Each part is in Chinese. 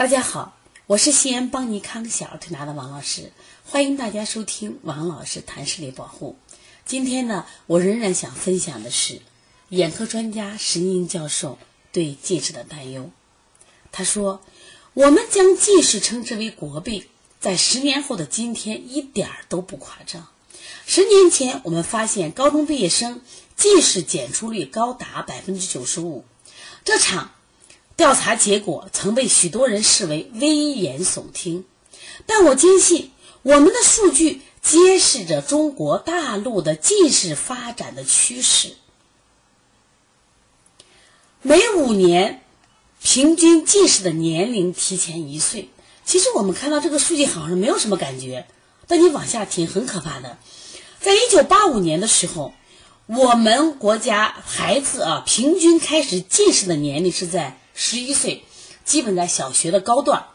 大家好，我是西安邦尼康小儿推拿的王老师，欢迎大家收听王老师谈视力保护。今天呢，我仍然想分享的是眼科专家石英教授对近视的担忧。他说：“我们将近视称之为国病，在十年后的今天一点儿都不夸张。十年前，我们发现高中毕业生近视检出率高达百分之九十五，这场。”调查结果曾被许多人视为危言耸听，但我坚信我们的数据揭示着中国大陆的近视发展的趋势。每五年，平均近视的年龄提前一岁。其实我们看到这个数据好像没有什么感觉，但你往下听，很可怕的。在一九八五年的时候，我们国家孩子啊，平均开始近视的年龄是在。十一岁，基本在小学的高段。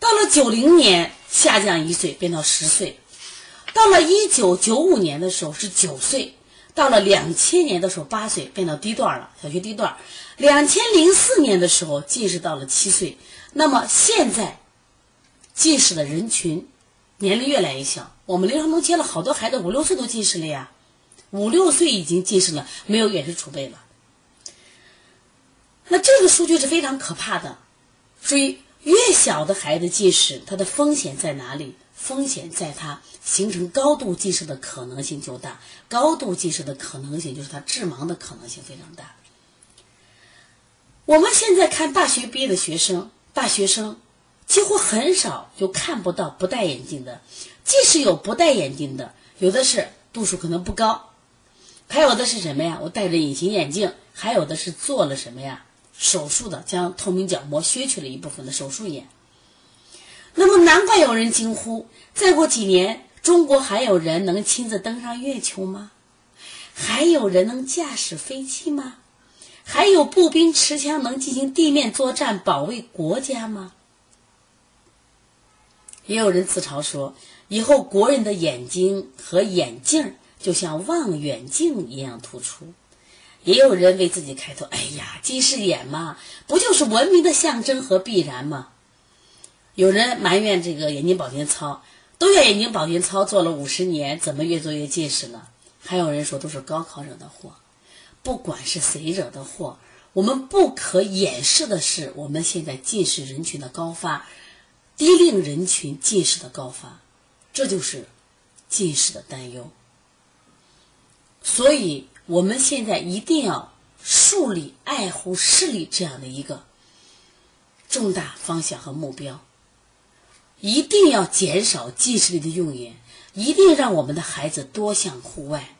到了九零年，下降一岁，变到十岁。到了一九九五年的时候是九岁，到了两千年的时候八岁，变到低段了，小学低段。两千零四年的时候，近视到了七岁。那么现在，近视的人群年龄越来越小。我们临床中接了好多孩子，五六岁都近视了呀，五六岁已经近视了，没有远视储备了。那这个数据是非常可怕的，所以越小的孩子近视，它的风险在哪里？风险在它形成高度近视的可能性就大，高度近视的可能性就是它致盲的可能性非常大。我们现在看大学毕业的学生，大学生几乎很少就看不到不戴眼镜的，即使有不戴眼镜的，有的是度数可能不高，还有的是什么呀？我戴着隐形眼镜，还有的是做了什么呀？手术的将透明角膜削去了一部分的手术眼，那么难怪有人惊呼：再过几年，中国还有人能亲自登上月球吗？还有人能驾驶飞机吗？还有步兵持枪能进行地面作战保卫国家吗？也有人自嘲说，以后国人的眼睛和眼镜就像望远镜一样突出。也有人为自己开脱：“哎呀，近视眼嘛，不就是文明的象征和必然吗？”有人埋怨这个眼睛保健操，都要眼睛保健操做了五十年，怎么越做越近视了？还有人说都是高考惹的祸。不管是谁惹的祸，我们不可掩饰的是，我们现在近视人群的高发，低龄人群近视的高发，这就是近视的担忧。所以。我们现在一定要树立爱护视力这样的一个重大方向和目标，一定要减少近视力的用眼，一定让我们的孩子多向户外。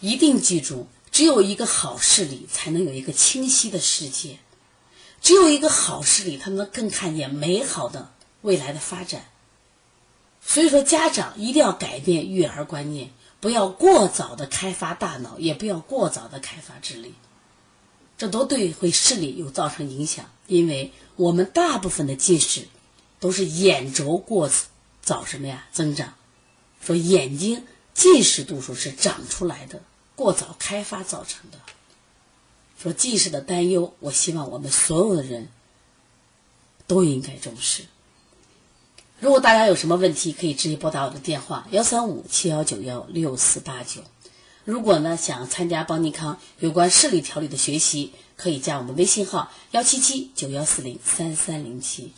一定记住，只有一个好视力，才能有一个清晰的世界；只有一个好视力，他能更看见美好的未来的发展。所以说，家长一定要改变育儿观念。不要过早的开发大脑，也不要过早的开发智力，这都对会视力有造成影响。因为我们大部分的近视都是眼轴过早什么呀增长，说眼睛近视度数是长出来的，过早开发造成的。说近视的担忧，我希望我们所有的人都应该重视。如果大家有什么问题，可以直接拨打我的电话幺三五七幺九幺六四八九。如果呢想参加邦尼康有关视力调理的学习，可以加我们微信号幺七七九幺四零三三零七。